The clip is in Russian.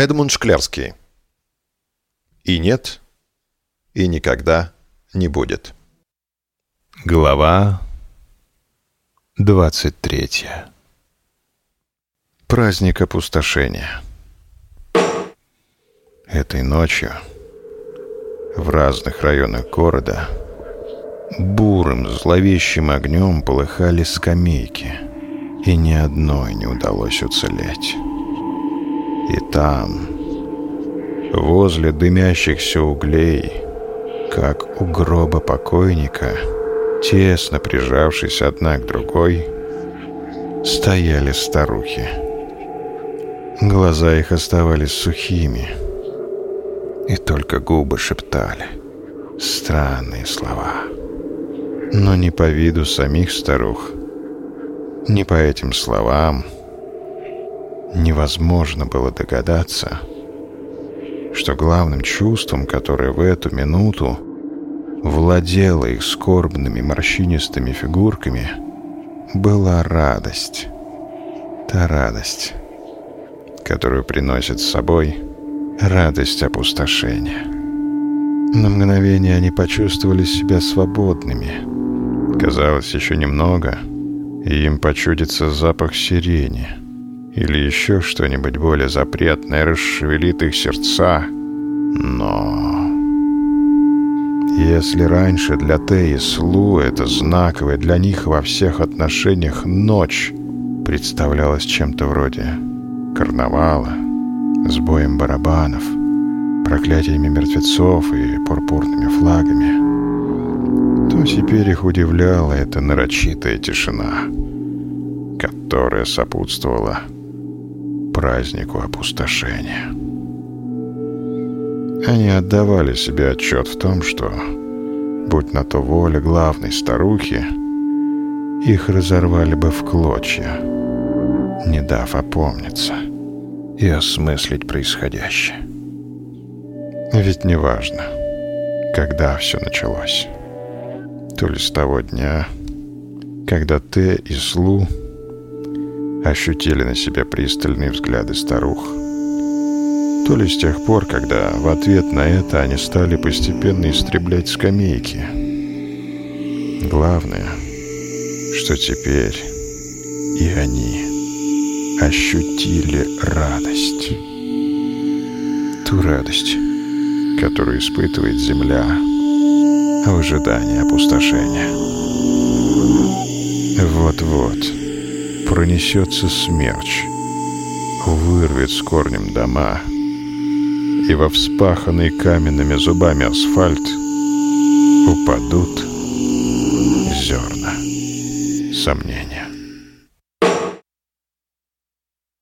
Эдмунд Шклярский. И нет, и никогда не будет. Глава 23 Праздник опустошения Этой ночью в разных районах города бурым зловещим огнем полыхали скамейки, и ни одной не удалось уцелеть. И там, возле дымящихся углей, как у гроба покойника, тесно прижавшись одна к другой, стояли старухи. Глаза их оставались сухими, и только губы шептали странные слова. Но не по виду самих старух, не по этим словам — невозможно было догадаться, что главным чувством, которое в эту минуту владело их скорбными морщинистыми фигурками, была радость. Та радость, которую приносит с собой радость опустошения. На мгновение они почувствовали себя свободными. Казалось, еще немного, и им почудится запах сирени — или еще что-нибудь более запретное расшевелит их сердца. Но... Если раньше для Теи Слу это знаковая для них во всех отношениях ночь представлялась чем-то вроде карнавала, с боем барабанов, проклятиями мертвецов и пурпурными флагами, то теперь их удивляла эта нарочитая тишина, которая сопутствовала празднику опустошения. Они отдавали себе отчет в том, что, будь на то воля главной старухи, их разорвали бы в клочья, не дав опомниться и осмыслить происходящее. Ведь неважно, когда все началось. То ли с того дня, когда ты и Слу ощутили на себе пристальные взгляды старух. То ли с тех пор, когда в ответ на это они стали постепенно истреблять скамейки. Главное, что теперь и они ощутили радость. Ту радость, которую испытывает земля в ожидании опустошения. Вот-вот пронесется смерч, вырвет с корнем дома, и во вспаханный каменными зубами асфальт упадут зерна сомнения.